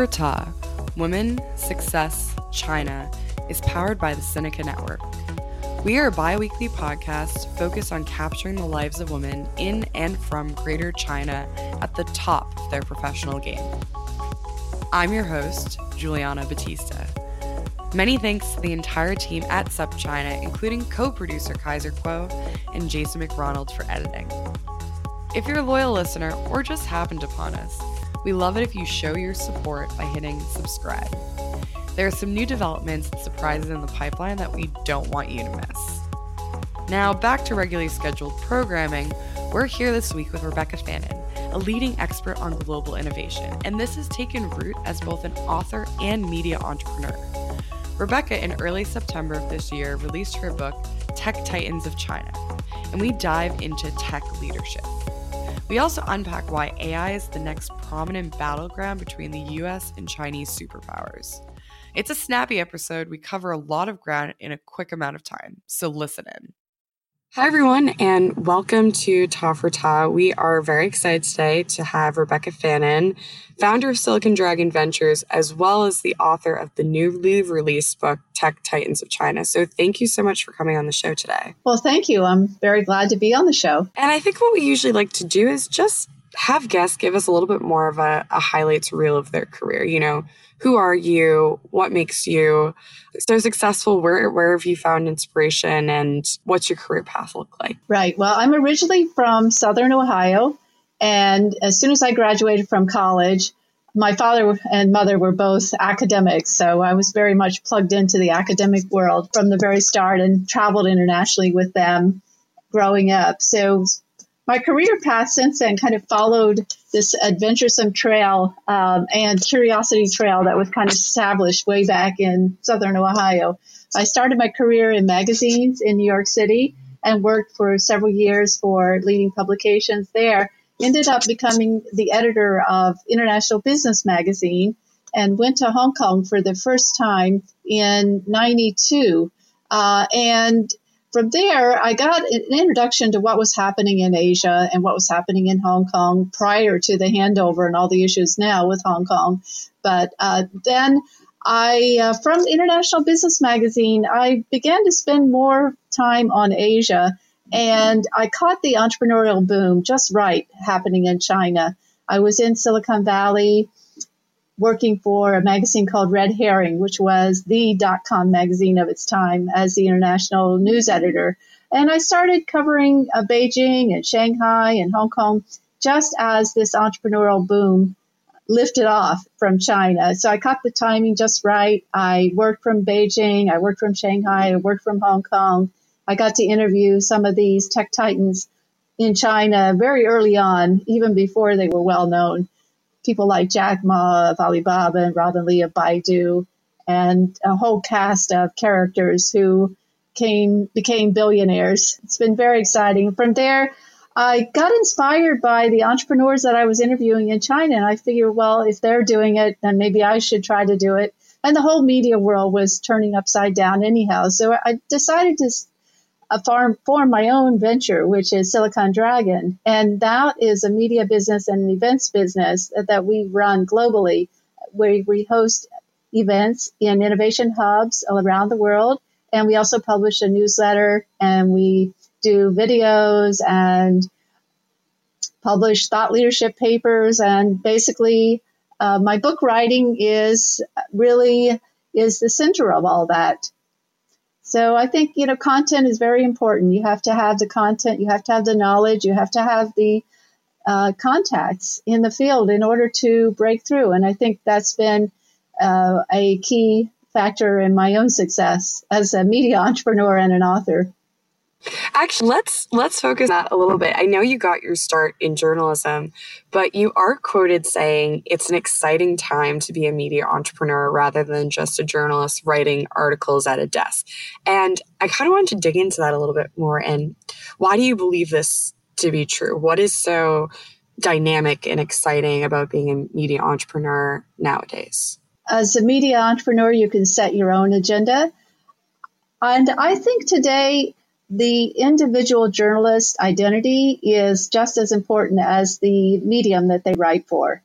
for Ta Women, Success, China is powered by the SupChina Network. We are a bi weekly podcast focused on capturing the lives of women in and from Greater China at the top of their professional game. I'm your host, Juliana Batista. Many thanks to the entire team at SupChina, including co producer Kaiser Kuo and Jason McRonald for editing. If you're a loyal listener or just happened upon us, we love it if you show your support by hitting subscribe. There are some new developments and surprises in the pipeline that we don't want you to miss. Now, back to regularly scheduled programming, we're here this week with Rebecca Fannin, a leading expert on global innovation, and this has taken root as both an author and media entrepreneur. Rebecca, in early September of this year, released her book, Tech Titans of China, and we dive into tech leadership. We also unpack why AI is the next prominent battleground between the US and Chinese superpowers. It's a snappy episode. We cover a lot of ground in a quick amount of time, so listen in. Hi, everyone, and welcome to Ta for Ta. We are very excited today to have Rebecca Fannin, founder of Silicon Dragon Ventures, as well as the author of the newly released book, Tech Titans of China. So, thank you so much for coming on the show today. Well, thank you. I'm very glad to be on the show. And I think what we usually like to do is just have guests give us a little bit more of a, a highlights reel of their career. You know, who are you? What makes you so successful? Where where have you found inspiration, and what's your career path look like? Right. Well, I'm originally from Southern Ohio, and as soon as I graduated from college, my father and mother were both academics, so I was very much plugged into the academic world from the very start, and traveled internationally with them growing up. So my career path since then kind of followed this adventuresome trail um, and curiosity trail that was kind of established way back in southern Ohio. I started my career in magazines in New York City and worked for several years for leading publications there. Ended up becoming the editor of International Business Magazine and went to Hong Kong for the first time in 92. Uh, and from there, I got an introduction to what was happening in Asia and what was happening in Hong Kong prior to the handover and all the issues now with Hong Kong. But uh, then I, uh, from International Business Magazine, I began to spend more time on Asia and I caught the entrepreneurial boom just right happening in China. I was in Silicon Valley working for a magazine called Red Herring, which was the dot com magazine of its time as the international news editor. And I started covering uh, Beijing and Shanghai and Hong Kong just as this entrepreneurial boom lifted off from China. So I caught the timing just right. I worked from Beijing, I worked from Shanghai, I worked from Hong Kong. I got to interview some of these tech titans in China very early on, even before they were well known people like Jack Ma of Alibaba and Robin Li of Baidu, and a whole cast of characters who came became billionaires. It's been very exciting. From there, I got inspired by the entrepreneurs that I was interviewing in China, and I figured, well, if they're doing it, then maybe I should try to do it. And the whole media world was turning upside down anyhow. So I decided to farm, form my own venture, which is Silicon Dragon. And that is a media business and an events business that we run globally, where we host events in innovation hubs all around the world. And we also publish a newsletter and we do videos and publish thought leadership papers. And basically, uh, my book writing is really is the center of all that. So I think, you know, content is very important. You have to have the content, you have to have the knowledge, you have to have the uh, contacts in the field in order to break through. And I think that's been uh, a key factor in my own success as a media entrepreneur and an author. Actually, let's let's focus that a little bit. I know you got your start in journalism, but you are quoted saying it's an exciting time to be a media entrepreneur rather than just a journalist writing articles at a desk. And I kind of wanted to dig into that a little bit more and why do you believe this to be true? What is so dynamic and exciting about being a media entrepreneur nowadays? As a media entrepreneur, you can set your own agenda. And I think today the individual journalist identity is just as important as the medium that they write for.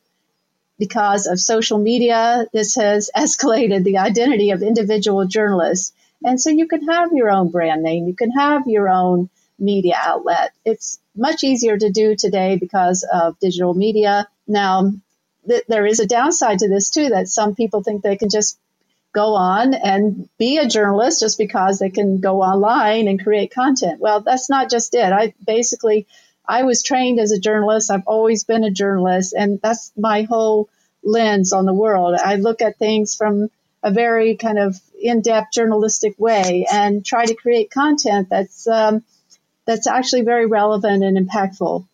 because of social media, this has escalated the identity of individual journalists. And so you can have your own brand name, you can have your own media outlet. It's much easier to do today because of digital media. Now, th- there is a downside to this too that some people think they can just go on and be a journalist just because they can go online and create content. Well, that's not just it. I basically I was trained as a journalist. I've always been a journalist, and that's my whole lens on the world. I look at things from a very kind of in-depth journalistic way and try to create content that's um, that's actually very relevant and impactful.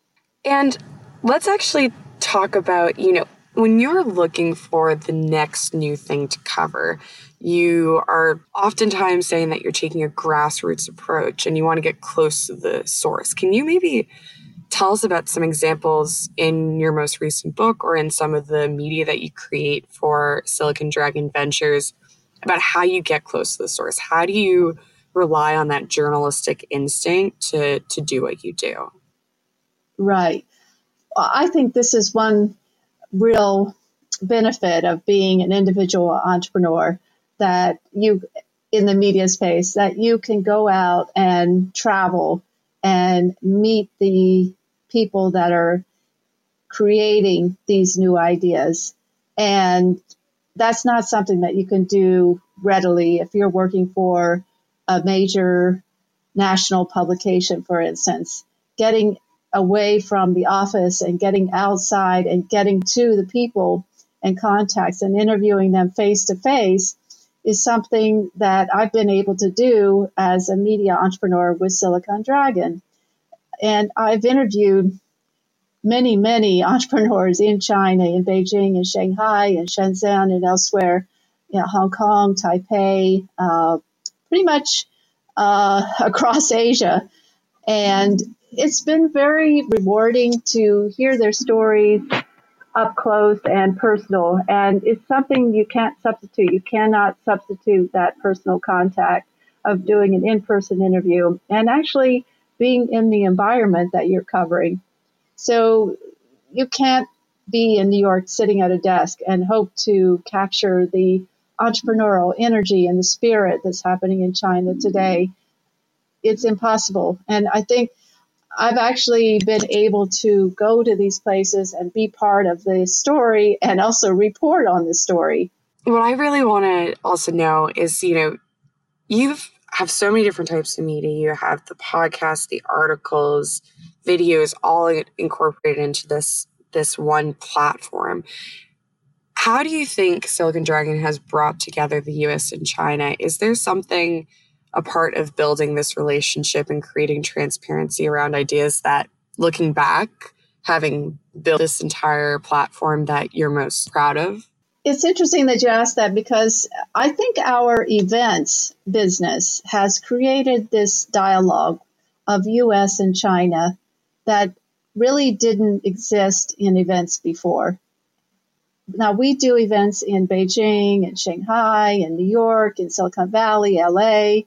And let's actually talk about you know when you're looking for the next new thing to cover, you are oftentimes saying that you're taking a grassroots approach and you want to get close to the source. Can you maybe tell us about some examples in your most recent book or in some of the media that you create for Silicon Dragon Ventures about how you get close to the source? How do you rely on that journalistic instinct to, to do what you do? Right. I think this is one real benefit of being an individual entrepreneur that you in the media space that you can go out and travel and meet the people that are creating these new ideas. And that's not something that you can do readily. If you're working for a major national publication for instance getting away from the office and getting outside and getting to the people and contacts and interviewing them face to face is something that I've been able to do as a media entrepreneur with Silicon Dragon. And I've interviewed many, many entrepreneurs in China, in Beijing, in Shanghai, in Shenzhen, and elsewhere, you know, Hong Kong, Taipei, uh, pretty much uh, across Asia. And it's been very rewarding to hear their stories up close and personal. And it's something you can't substitute. You cannot substitute that personal contact of doing an in person interview and actually being in the environment that you're covering. So you can't be in New York sitting at a desk and hope to capture the entrepreneurial energy and the spirit that's happening in China today. It's impossible. And I think I've actually been able to go to these places and be part of the story and also report on the story. What I really want to also know is, you know, you have so many different types of media. You have the podcast, the articles, videos, all incorporated into this this one platform. How do you think Silicon Dragon has brought together the US and China? Is there something a part of building this relationship and creating transparency around ideas that looking back, having built this entire platform that you're most proud of? It's interesting that you asked that because I think our events business has created this dialogue of US and China that really didn't exist in events before. Now, we do events in Beijing and Shanghai and New York and Silicon Valley, LA,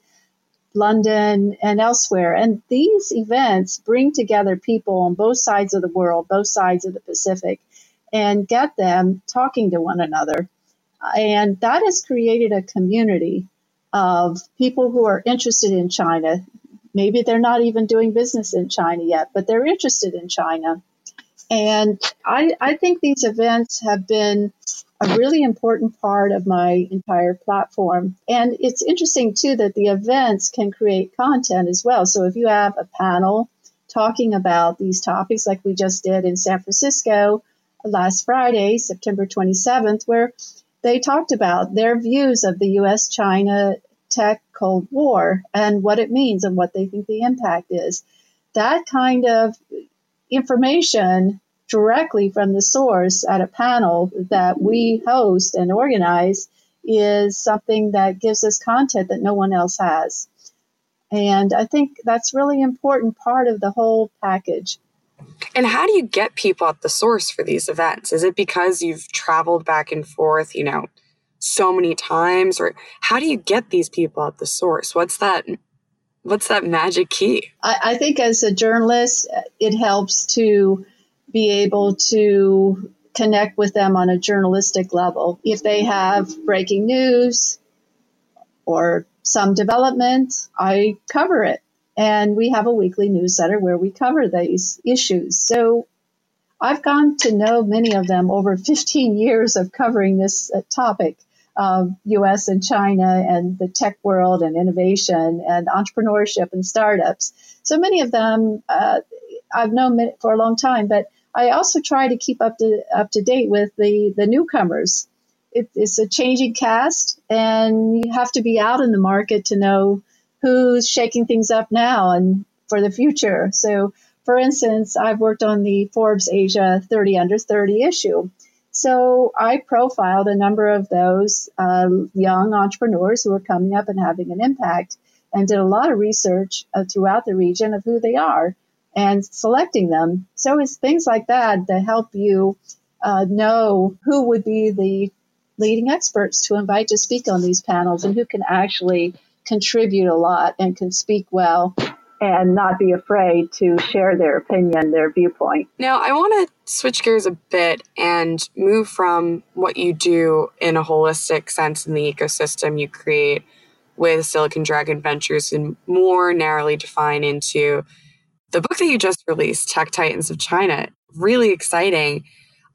London, and elsewhere. And these events bring together people on both sides of the world, both sides of the Pacific, and get them talking to one another. And that has created a community of people who are interested in China. Maybe they're not even doing business in China yet, but they're interested in China. And I, I think these events have been a really important part of my entire platform. And it's interesting too that the events can create content as well. So if you have a panel talking about these topics like we just did in San Francisco last Friday, September 27th, where they talked about their views of the US China tech Cold War and what it means and what they think the impact is. That kind of information directly from the source at a panel that we host and organize is something that gives us content that no one else has. And I think that's really important part of the whole package. And how do you get people at the source for these events? Is it because you've traveled back and forth, you know, so many times or how do you get these people at the source? What's that what's that magic key? I, I think as a journalist, it helps to be able to connect with them on a journalistic level. If they have breaking news or some development, I cover it. And we have a weekly newsletter where we cover these issues. So I've gone to know many of them over 15 years of covering this uh, topic of US and China and the tech world and innovation and entrepreneurship and startups. So many of them uh, I've known for a long time, but I also try to keep up to up to date with the the newcomers. It, it's a changing cast, and you have to be out in the market to know who's shaking things up now and for the future. So, for instance, I've worked on the Forbes Asia 30 Under 30 issue. So I profiled a number of those uh, young entrepreneurs who are coming up and having an impact and did a lot of research uh, throughout the region of who they are and selecting them. So it's things like that that help you uh, know who would be the leading experts to invite to speak on these panels and who can actually contribute a lot and can speak well and not be afraid to share their opinion, their viewpoint. Now, I want to switch gears a bit and move from what you do in a holistic sense in the ecosystem you create with Silicon Dragon Ventures and more narrowly define into the book that you just released, Tech Titans of China. Really exciting.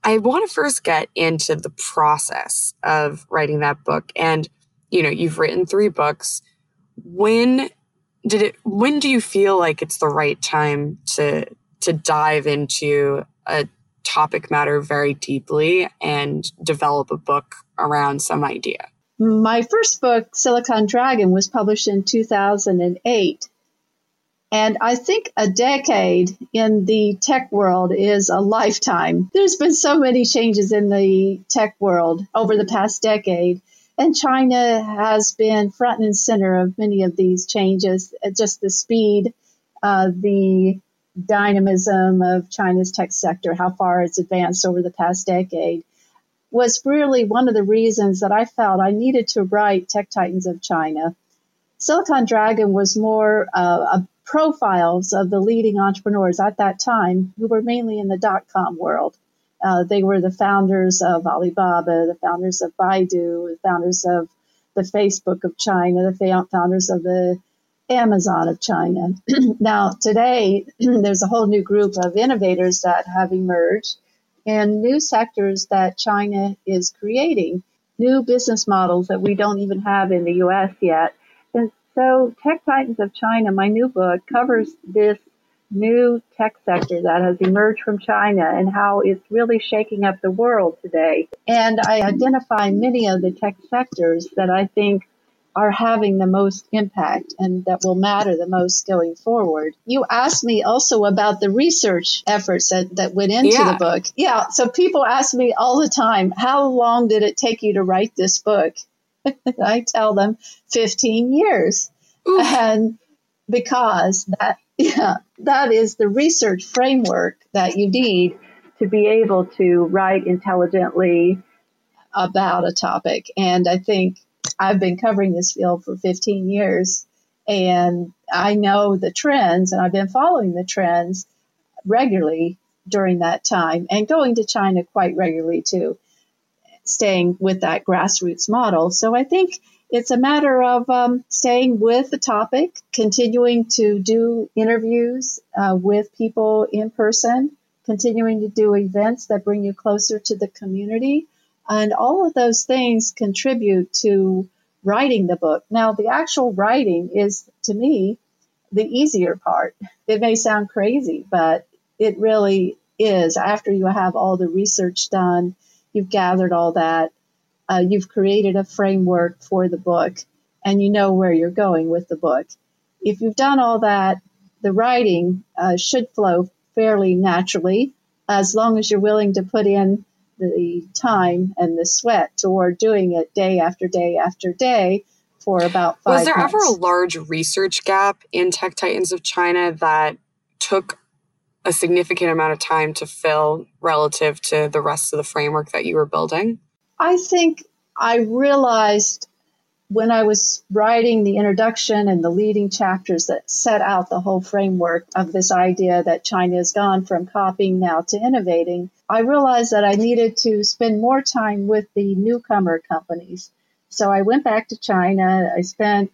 I want to first get into the process of writing that book. And, you know, you've written three books. When did it when do you feel like it's the right time to to dive into a topic matter very deeply and develop a book around some idea my first book silicon dragon was published in 2008 and I think a decade in the tech world is a lifetime. There's been so many changes in the tech world over the past decade. And China has been front and center of many of these changes, just the speed, uh, the dynamism of China's tech sector, how far it's advanced over the past decade, was really one of the reasons that I felt I needed to write Tech Titans of China. Silicon Dragon was more uh, profiles of the leading entrepreneurs at that time who were mainly in the dot com world. Uh, they were the founders of Alibaba, the founders of Baidu, the founders of the Facebook of China, the founders of the Amazon of China. now, today, there's a whole new group of innovators that have emerged and new sectors that China is creating, new business models that we don't even have in the US yet. So, Tech Titans of China, my new book, covers this new tech sector that has emerged from China and how it's really shaking up the world today. And I identify many of the tech sectors that I think are having the most impact and that will matter the most going forward. You asked me also about the research efforts that, that went into yeah. the book. Yeah, so people ask me all the time, how long did it take you to write this book? I tell them 15 years. Ooh. And because that yeah, that is the research framework that you need to be able to write intelligently about a topic. And I think I've been covering this field for 15 years and I know the trends and I've been following the trends regularly during that time and going to China quite regularly too, staying with that grassroots model. So I think it's a matter of um, staying with the topic, continuing to do interviews uh, with people in person, continuing to do events that bring you closer to the community. And all of those things contribute to writing the book. Now, the actual writing is, to me, the easier part. It may sound crazy, but it really is. After you have all the research done, you've gathered all that, uh, you've created a framework for the book and you know where you're going with the book. If you've done all that, the writing uh, should flow fairly naturally as long as you're willing to put in the time and the sweat toward doing it day after day after day for about five Was there months. ever a large research gap in Tech Titans of China that took a significant amount of time to fill relative to the rest of the framework that you were building? I think I realized when I was writing the introduction and the leading chapters that set out the whole framework of this idea that China has gone from copying now to innovating, I realized that I needed to spend more time with the newcomer companies. So I went back to China. I spent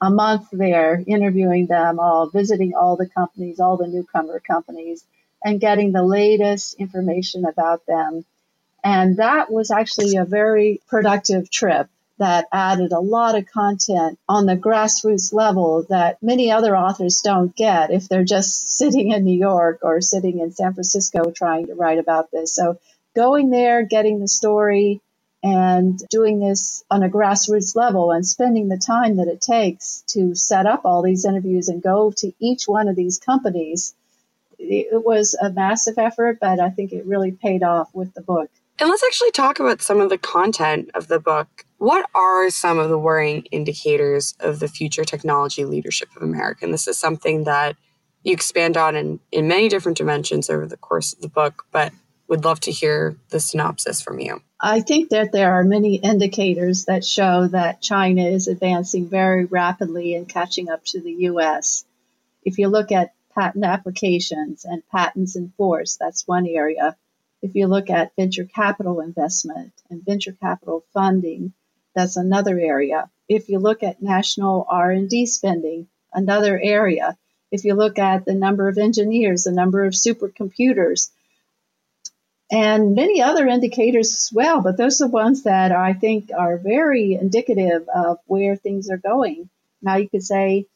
a month there interviewing them all, visiting all the companies, all the newcomer companies, and getting the latest information about them. And that was actually a very productive trip that added a lot of content on the grassroots level that many other authors don't get if they're just sitting in New York or sitting in San Francisco trying to write about this. So going there, getting the story, and doing this on a grassroots level and spending the time that it takes to set up all these interviews and go to each one of these companies, it was a massive effort, but I think it really paid off with the book. And let's actually talk about some of the content of the book. What are some of the worrying indicators of the future technology leadership of America? And this is something that you expand on in, in many different dimensions over the course of the book, but would love to hear the synopsis from you. I think that there are many indicators that show that China is advancing very rapidly and catching up to the US. If you look at patent applications and patents in force, that's one area. If you look at venture capital investment and venture capital funding, that's another area. If you look at national R&D spending, another area. If you look at the number of engineers, the number of supercomputers, and many other indicators as well, but those are ones that I think are very indicative of where things are going. Now you could say,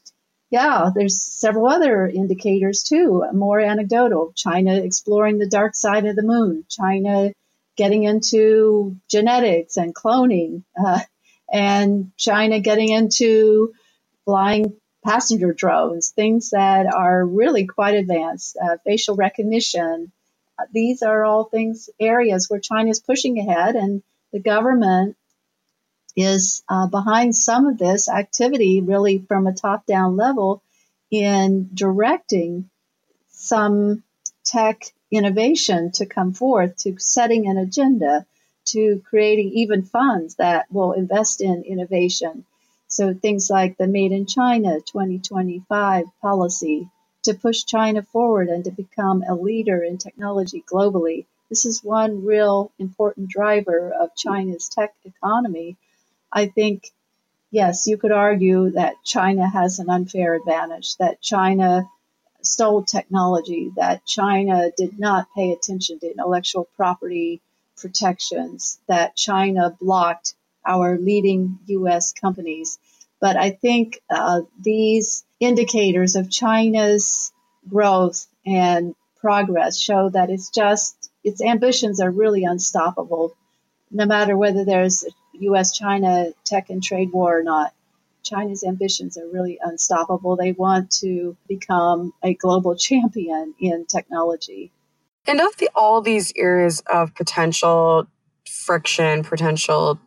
yeah, there's several other indicators too, more anecdotal. China exploring the dark side of the moon, China getting into genetics and cloning, uh, and China getting into flying passenger drones, things that are really quite advanced, uh, facial recognition. These are all things, areas where China is pushing ahead, and the government is uh, behind some of this activity, really from a top down level, in directing some tech innovation to come forth, to setting an agenda, to creating even funds that will invest in innovation. So things like the Made in China 2025 policy to push China forward and to become a leader in technology globally. This is one real important driver of China's tech economy I think, yes, you could argue that China has an unfair advantage, that China stole technology, that China did not pay attention to intellectual property protections, that China blocked our leading U.S. companies. But I think uh, these indicators of China's growth and progress show that it's just its ambitions are really unstoppable no matter whether there's U.S. China tech and trade war or not. China's ambitions are really unstoppable. They want to become a global champion in technology. And of the, all these areas of potential friction, potential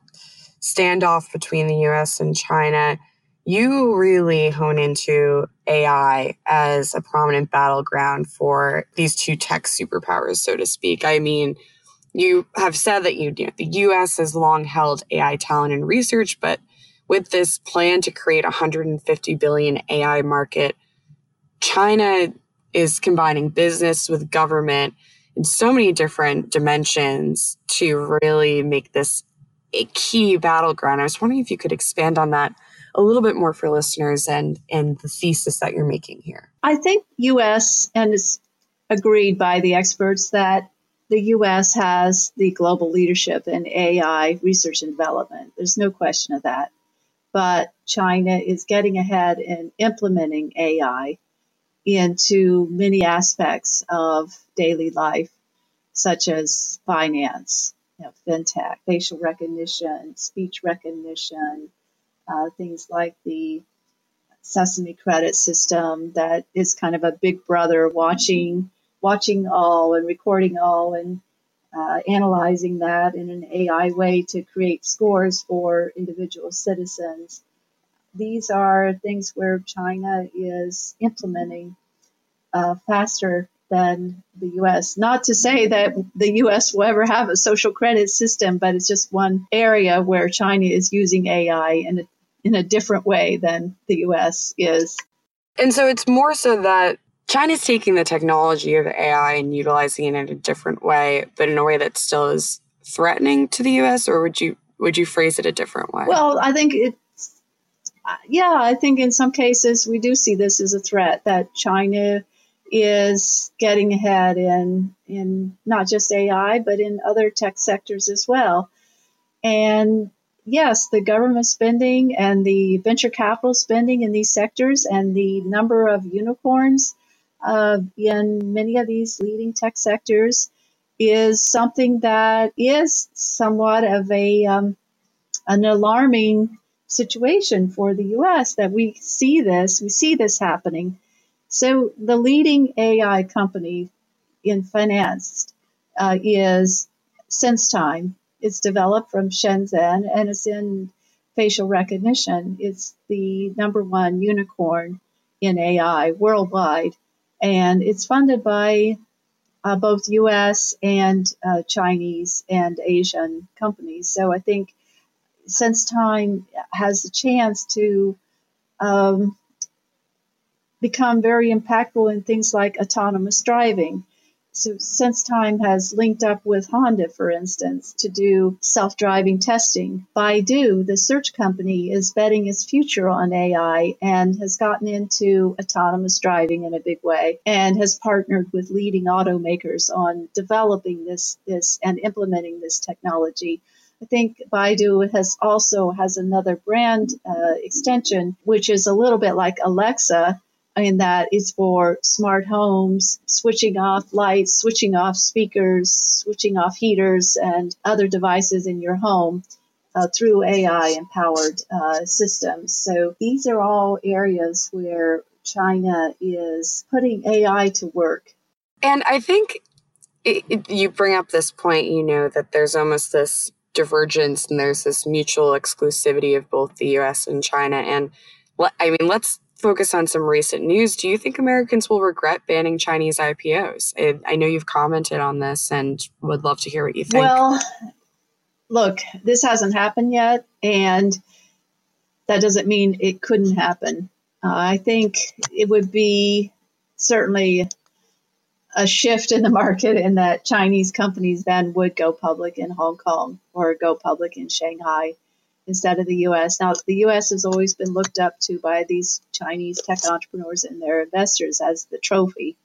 standoff between the US and China, you really hone into AI as a prominent battleground for these two tech superpowers, so to speak. I mean, you have said that you, you know, the US has long held AI talent and research, but with this plan to create a 150 billion AI market, China is combining business with government in so many different dimensions to really make this a key battleground. I was wondering if you could expand on that a little bit more for listeners and and the thesis that you're making here. I think US and it's agreed by the experts that the U.S. has the global leadership in AI research and development. There's no question of that. But China is getting ahead in implementing AI into many aspects of daily life, such as finance, you know, fintech, facial recognition, speech recognition, uh, things like the Sesame credit system that is kind of a big brother watching watching all and recording all and uh, analyzing that in an AI way to create scores for individual citizens. These are things where China is implementing uh, faster than the US. Not to say that the US will ever have a social credit system, but it's just one area where China is using AI in a in a different way than the US is. And so it's more so that China's taking the technology of AI and utilizing it in a different way, but in a way that still is threatening to the US, or would you would you phrase it a different way? Well, I think it's yeah, I think in some cases we do see this as a threat that China is getting ahead in in not just AI but in other tech sectors as well. And yes, the government spending and the venture capital spending in these sectors and the number of unicorns uh, in many of these leading tech sectors is something that is somewhat of a um, an alarming situation for the U.S. that we see this, we see this happening. So the leading AI company in finance uh, is SenseTime. It's developed from Shenzhen and it's in facial recognition. It's the number one unicorn in AI worldwide, and it's funded by uh, both U.S. and uh, Chinese and Asian companies. So I think SenseTime has a chance to um, become very impactful in things like autonomous driving. So SenseTime has linked up with Honda, for instance, to do self-driving testing. Baidu, the search company, is betting its future on AI and has gotten into autonomous driving in a big way and has partnered with leading automakers on developing this, this and implementing this technology. I think Baidu has also has another brand uh, extension, which is a little bit like Alexa, in that it's for smart homes, switching off lights, switching off speakers, switching off heaters, and other devices in your home. Uh, through AI empowered uh, systems. So these are all areas where China is putting AI to work. And I think it, it, you bring up this point, you know, that there's almost this divergence and there's this mutual exclusivity of both the US and China. And I mean, let's focus on some recent news. Do you think Americans will regret banning Chinese IPOs? I, I know you've commented on this and would love to hear what you think. Well, look, this hasn't happened yet, and that doesn't mean it couldn't happen. Uh, I think it would be certainly a shift in the market in that Chinese companies then would go public in Hong Kong or go public in Shanghai instead of the US. Now, the US has always been looked up to by these Chinese tech entrepreneurs and their investors as the trophy.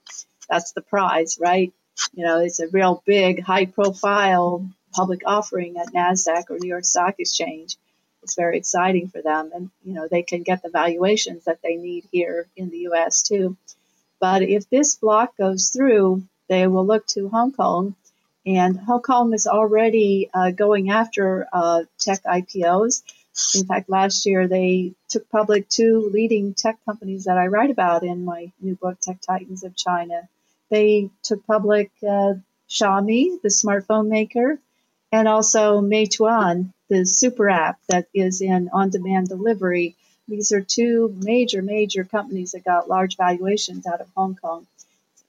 That's the prize, right? You know, it's a real big, high profile public offering at NASDAQ or New York Stock Exchange. It's very exciting for them. And, you know, they can get the valuations that they need here in the US too. But if this block goes through, they will look to Hong Kong. And Hong Kong is already uh, going after uh, tech IPOs. In fact, last year they took public two leading tech companies that I write about in my new book, Tech Titans of China. They took public uh, Xiaomi, the smartphone maker, and also Meituan, the super app that is in on demand delivery these are two major, major companies that got large valuations out of Hong Kong.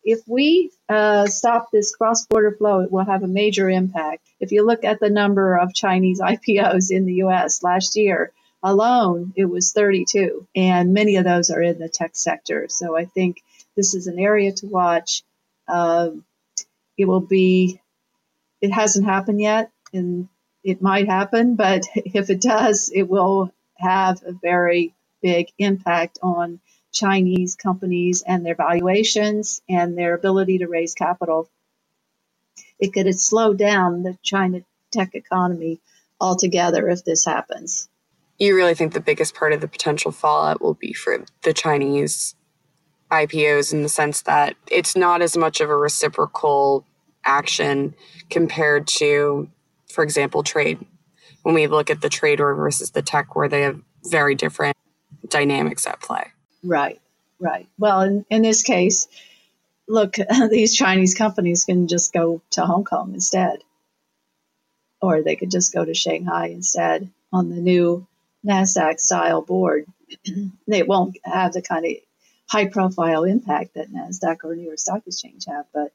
If we uh, stop this cross border flow, it will have a major impact. If you look at the number of Chinese IPOs in the US last year alone, it was 32, and many of those are in the tech sector. So I think this is an area to watch. Um, it will be, it hasn't happened yet, and it might happen, but if it does, it will have a very big impact on Chinese companies and their valuations and their ability to raise capital. It could slow down the China tech economy altogether if this happens. You really think the biggest part of the potential fallout will be for the Chinese IPOs in the sense that it's not as much of a reciprocal action compared to, for example, trade when we look at the trade war versus the tech, where they have very different dynamics at play. Right, right. Well, in, in this case, look, these Chinese companies can just go to Hong Kong instead, or they could just go to Shanghai instead on the new NASDAQ style board. they won't have the kind of high profile impact that NASDAQ or New York Stock Exchange have, but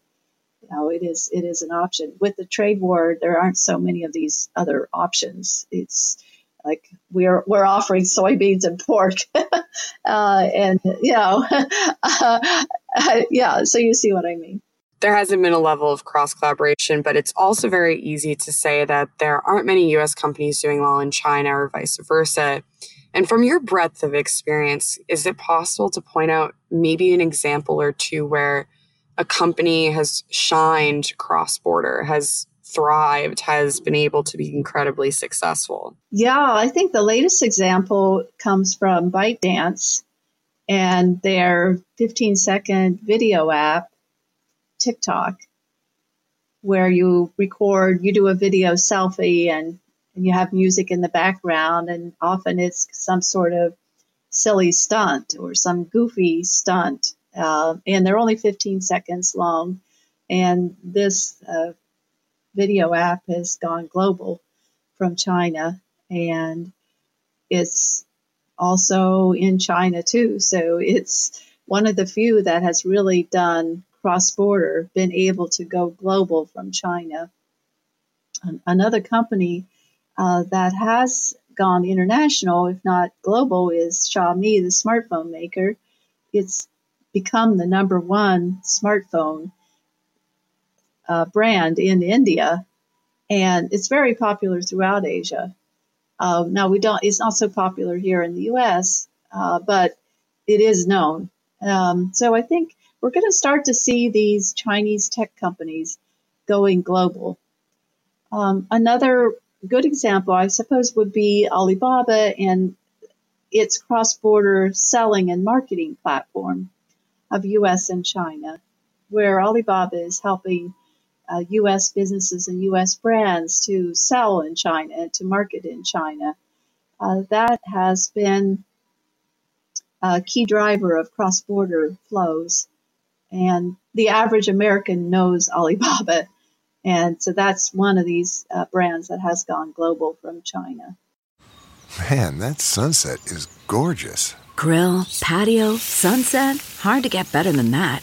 you know, it is it is an option. With the trade war, there aren't so many of these other options. It's Like we're we're offering soybeans and pork, uh, and you know, uh, yeah. So you see what I mean. There hasn't been a level of cross collaboration, but it's also very easy to say that there aren't many U.S. companies doing well in China or vice versa. And from your breadth of experience, is it possible to point out maybe an example or two where a company has shined cross border, has thrived, has been able to be incredibly successful? Yeah, I think the latest example comes from ByteDance and their 15 second video app, TikTok, where you record, you do a video selfie and, and you have music in the background, and often it's some sort of silly stunt or some goofy stunt. Uh, and they're only 15 seconds long. And this uh, video app has gone global from China and it's also in China too. So it's one of the few that has really done cross border, been able to go global from China. Another company uh, that has gone international, if not global, is Xiaomi, the smartphone maker. It's become the number one smartphone uh, brand in India, and it's very popular throughout Asia. Uh, now we don't; it's not so popular here in the U.S., uh, but it is known. Um, so I think we're going to start to see these Chinese tech companies going global. Um, another good example, I suppose, would be Alibaba and its cross-border selling and marketing platform of U.S. and China, where Alibaba is helping uh, U.S. businesses and U.S. brands to sell in China and to market in China. Uh, that has been a key driver of cross border flows. And the average American knows Alibaba. And so that's one of these uh, brands that has gone global from China. Man, that sunset is gorgeous. Grill, patio, sunset. Hard to get better than that.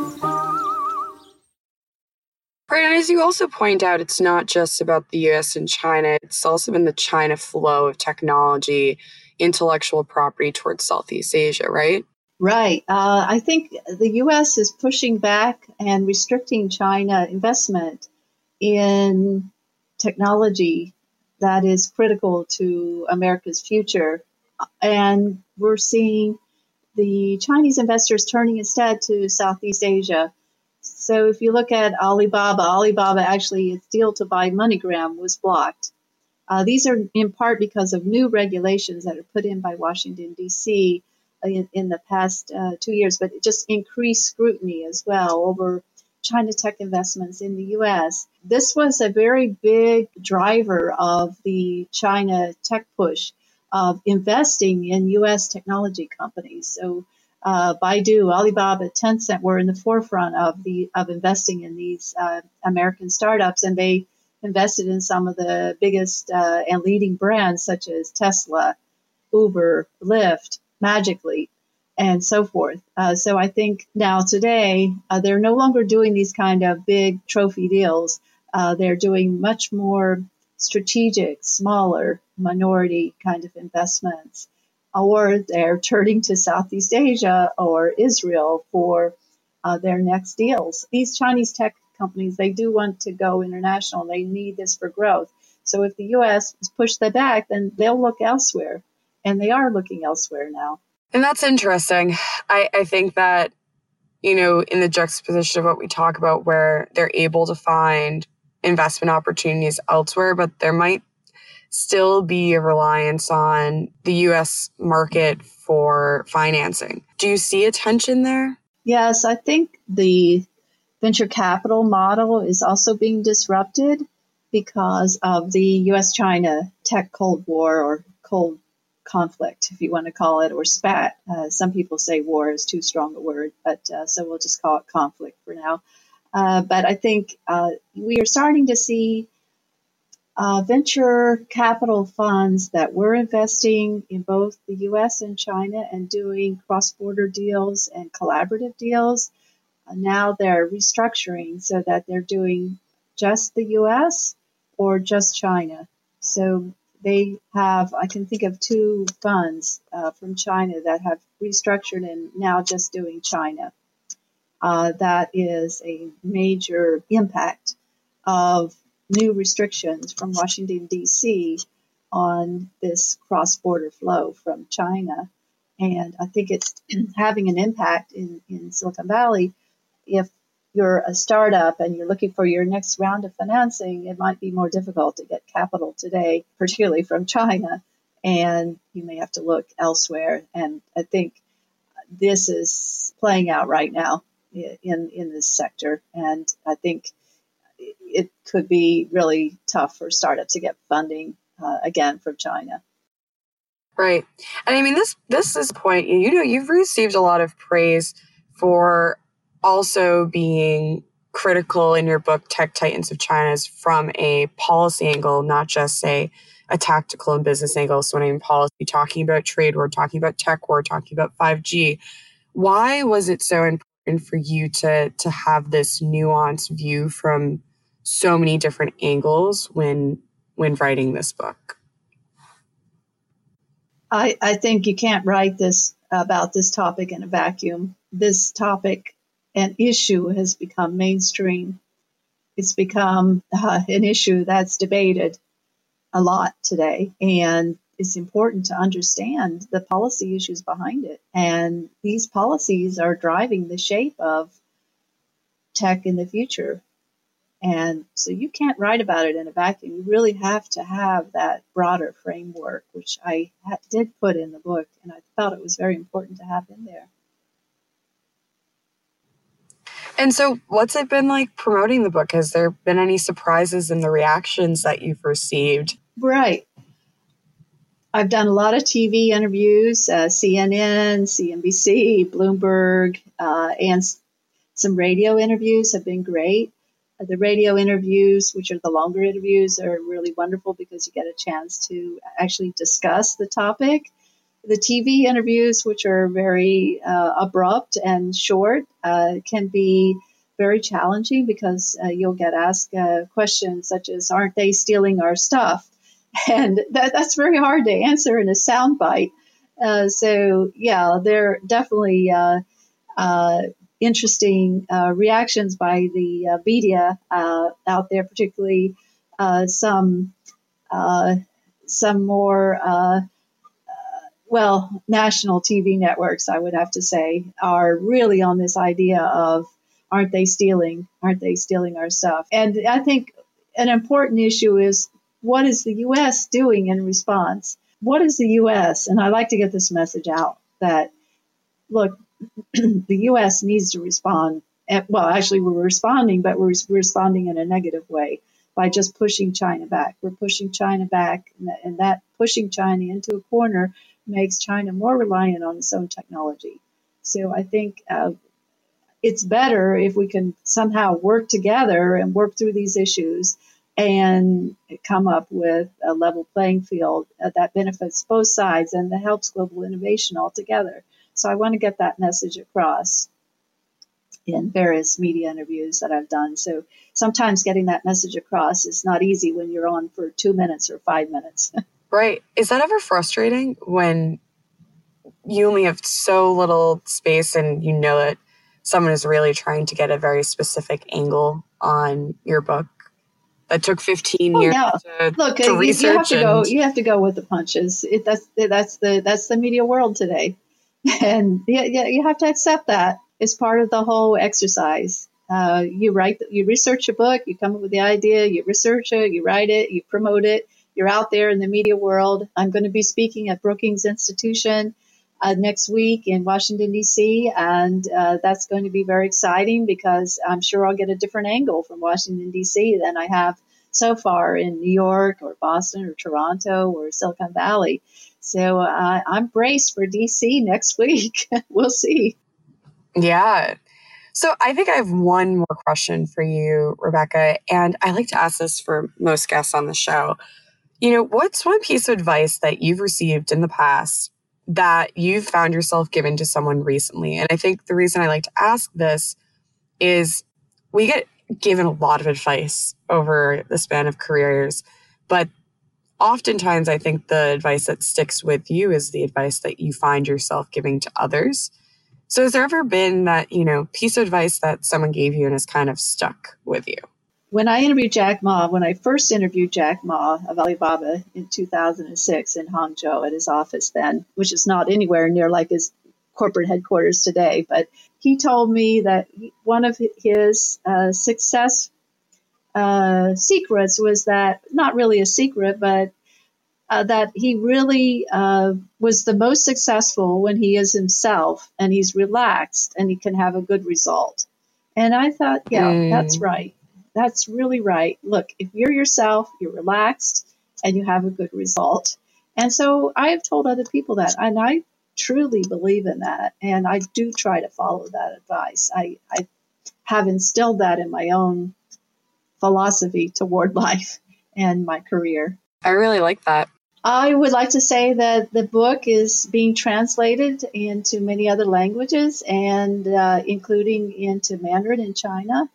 Right, and as you also point out, it's not just about the US and China, it's also been the China flow of technology, intellectual property towards Southeast Asia, right? Right. Uh, I think the US is pushing back and restricting China investment in technology that is critical to America's future. And we're seeing the Chinese investors turning instead to Southeast Asia so if you look at Alibaba, Alibaba actually its deal to buy MoneyGram was blocked. Uh, these are in part because of new regulations that are put in by Washington D.C. in, in the past uh, two years, but it just increased scrutiny as well over China tech investments in the U.S. This was a very big driver of the China tech push of investing in U.S. technology companies. So uh, Baidu, Alibaba, Tencent were in the forefront of the of investing in these uh, American startups, and they invested in some of the biggest uh, and leading brands such as Tesla, Uber, Lyft, Magic Leap, and so forth. Uh, so I think now today uh, they're no longer doing these kind of big trophy deals. Uh, they're doing much more strategic, smaller, minority kind of investments or they're turning to Southeast Asia or Israel for uh, their next deals. These Chinese tech companies, they do want to go international. They need this for growth. So if the U.S. push them back, then they'll look elsewhere, and they are looking elsewhere now. And that's interesting. I, I think that you know, in the juxtaposition of what we talk about, where they're able to find investment opportunities elsewhere, but there might still be a reliance on the US market for financing. Do you see a tension there? Yes, I think the venture capital model is also being disrupted because of the US China tech Cold War or cold conflict, if you want to call it, or spat. Uh, some people say war is too strong a word, but uh, so we'll just call it conflict for now. Uh, but I think uh, we are starting to see uh, venture capital funds that were investing in both the US and China and doing cross border deals and collaborative deals. Uh, now they're restructuring so that they're doing just the US or just China. So they have, I can think of two funds uh, from China that have restructured and now just doing China. Uh, that is a major impact of new restrictions from Washington, D.C. on this cross border flow from China. And I think it's having an impact in, in Silicon Valley. If you're a startup and you're looking for your next round of financing, it might be more difficult to get capital today, particularly from China. And you may have to look elsewhere. And I think this is playing out right now in, in this sector. And I think it could be really tough for startups to get funding uh, again from China. Right, and I mean this this is a point. You know, you've received a lot of praise for also being critical in your book, Tech Titans of China's from a policy angle, not just say a tactical and business angle. So when I'm policy, talking about trade, we're talking about tech, we're talking about 5G. Why was it so important for you to to have this nuanced view from so many different angles when when writing this book? I, I think you can't write this about this topic in a vacuum. This topic and issue has become mainstream. It's become uh, an issue that's debated a lot today, and it's important to understand the policy issues behind it. And these policies are driving the shape of tech in the future. And so you can't write about it in a vacuum. You really have to have that broader framework, which I ha- did put in the book, and I thought it was very important to have in there. And so, what's it been like promoting the book? Has there been any surprises in the reactions that you've received? Right. I've done a lot of TV interviews, uh, CNN, CNBC, Bloomberg, uh, and some radio interviews have been great. The radio interviews, which are the longer interviews, are really wonderful because you get a chance to actually discuss the topic. The TV interviews, which are very uh, abrupt and short, uh, can be very challenging because uh, you'll get asked uh, questions such as, Aren't they stealing our stuff? And that, that's very hard to answer in a soundbite. Uh, so, yeah, they're definitely uh, interesting uh, reactions by the uh, media uh, out there, particularly uh, some uh, some more well national TV networks. I would have to say are really on this idea of aren't they stealing? Aren't they stealing our stuff? And I think an important issue is what is the U.S. doing in response? What is the U.S. and I like to get this message out that look, the U.S. needs to respond. At, well, actually, we're responding, but we're, responding in a negative way by just pushing China back. We're pushing China back, and that, and that pushing China into a corner makes China more reliant on its own technology. So I think uh, it's better if we can somehow work together and work through these issues and come up with a level playing field uh, that benefits both sides and that helps global innovation altogether. So I want to get that message across in various media interviews that I've done. So sometimes getting that message across is not easy when you're on for two minutes or five minutes. right. Is that ever frustrating when you only have so little space and you know that someone is really trying to get a very specific angle on your book? That took 15 oh, years to, Look, to you, you have to go. You have to go with the punches. It, that's that's the that's the media world today. and yeah, yeah, you have to accept that it's part of the whole exercise. Uh, you write, you research a book, you come up with the idea, you research it, you write it, you promote it. You're out there in the media world. I'm going to be speaking at Brookings Institution uh, next week in Washington D.C., and uh, that's going to be very exciting because I'm sure I'll get a different angle from Washington D.C. than I have so far in New York or Boston or Toronto or Silicon Valley. So uh, I'm braced for DC next week. we'll see. Yeah. So I think I have one more question for you, Rebecca, and I like to ask this for most guests on the show. You know, what's one piece of advice that you've received in the past that you've found yourself given to someone recently? And I think the reason I like to ask this is we get given a lot of advice over the span of careers, but oftentimes I think the advice that sticks with you is the advice that you find yourself giving to others. So has there ever been that, you know, piece of advice that someone gave you and has kind of stuck with you? When I interviewed Jack Ma, when I first interviewed Jack Ma of Alibaba in 2006 in Hangzhou at his office then, which is not anywhere near like his corporate headquarters today, but he told me that one of his uh, success uh, secrets was that not really a secret, but uh, that he really uh, was the most successful when he is himself and he's relaxed and he can have a good result. And I thought, yeah, mm. that's right. That's really right. Look, if you're yourself, you're relaxed, and you have a good result. And so I have told other people that, and I truly believe in that. And I do try to follow that advice. I, I have instilled that in my own philosophy toward life and my career. I really like that. I would like to say that the book is being translated into many other languages and uh, including into Mandarin in China.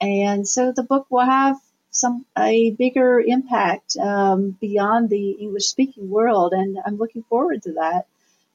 And so the book will have some a bigger impact um, beyond the English speaking world, and I'm looking forward to that.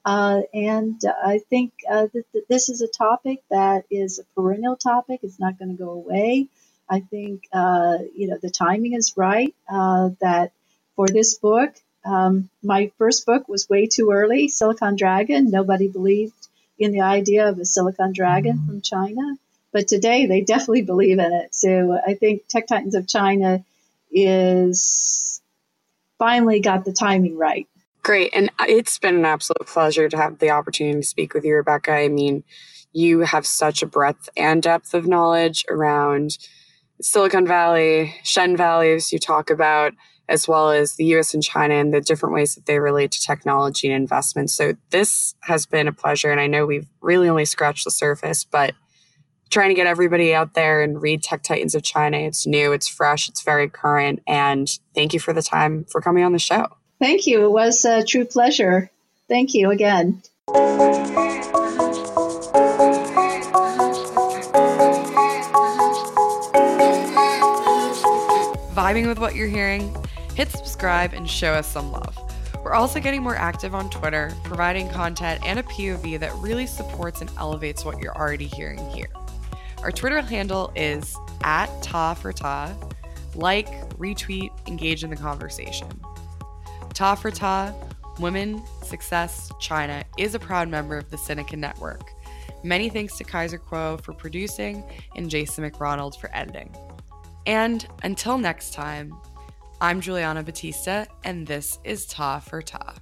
Uh, and I think uh, that this is a topic that is a perennial topic. It's not going to go away. I think uh, you know the timing is right. Uh, that for this book, um, my first book was way too early. Silicon Dragon. Nobody believed in the idea of a Silicon Dragon mm-hmm. from China, but today they definitely believe in it. So I think Tech Titans of China is finally got the timing right. Great, and it's been an absolute pleasure to have the opportunity to speak with you, Rebecca. I mean, you have such a breadth and depth of knowledge around Silicon Valley, Shen Valley, as you talk about, as well as the US and China and the different ways that they relate to technology and investment. So this has been a pleasure. And I know we've really only scratched the surface, but trying to get everybody out there and read Tech Titans of China. It's new, it's fresh, it's very current. And thank you for the time for coming on the show. Thank you. It was a true pleasure. Thank you again. Vibing with what you're hearing, hit subscribe and show us some love. We're also getting more active on Twitter, providing content and a POV that really supports and elevates what you're already hearing here. Our Twitter handle is at Ta for Ta. Like, retweet, engage in the conversation. Ta for Ta, Women, Success, China is a proud member of the Sinica Network. Many thanks to Kaiser Kuo for producing and Jason McRonald for editing. And until next time, I'm Juliana Batista, and this is Ta for Ta.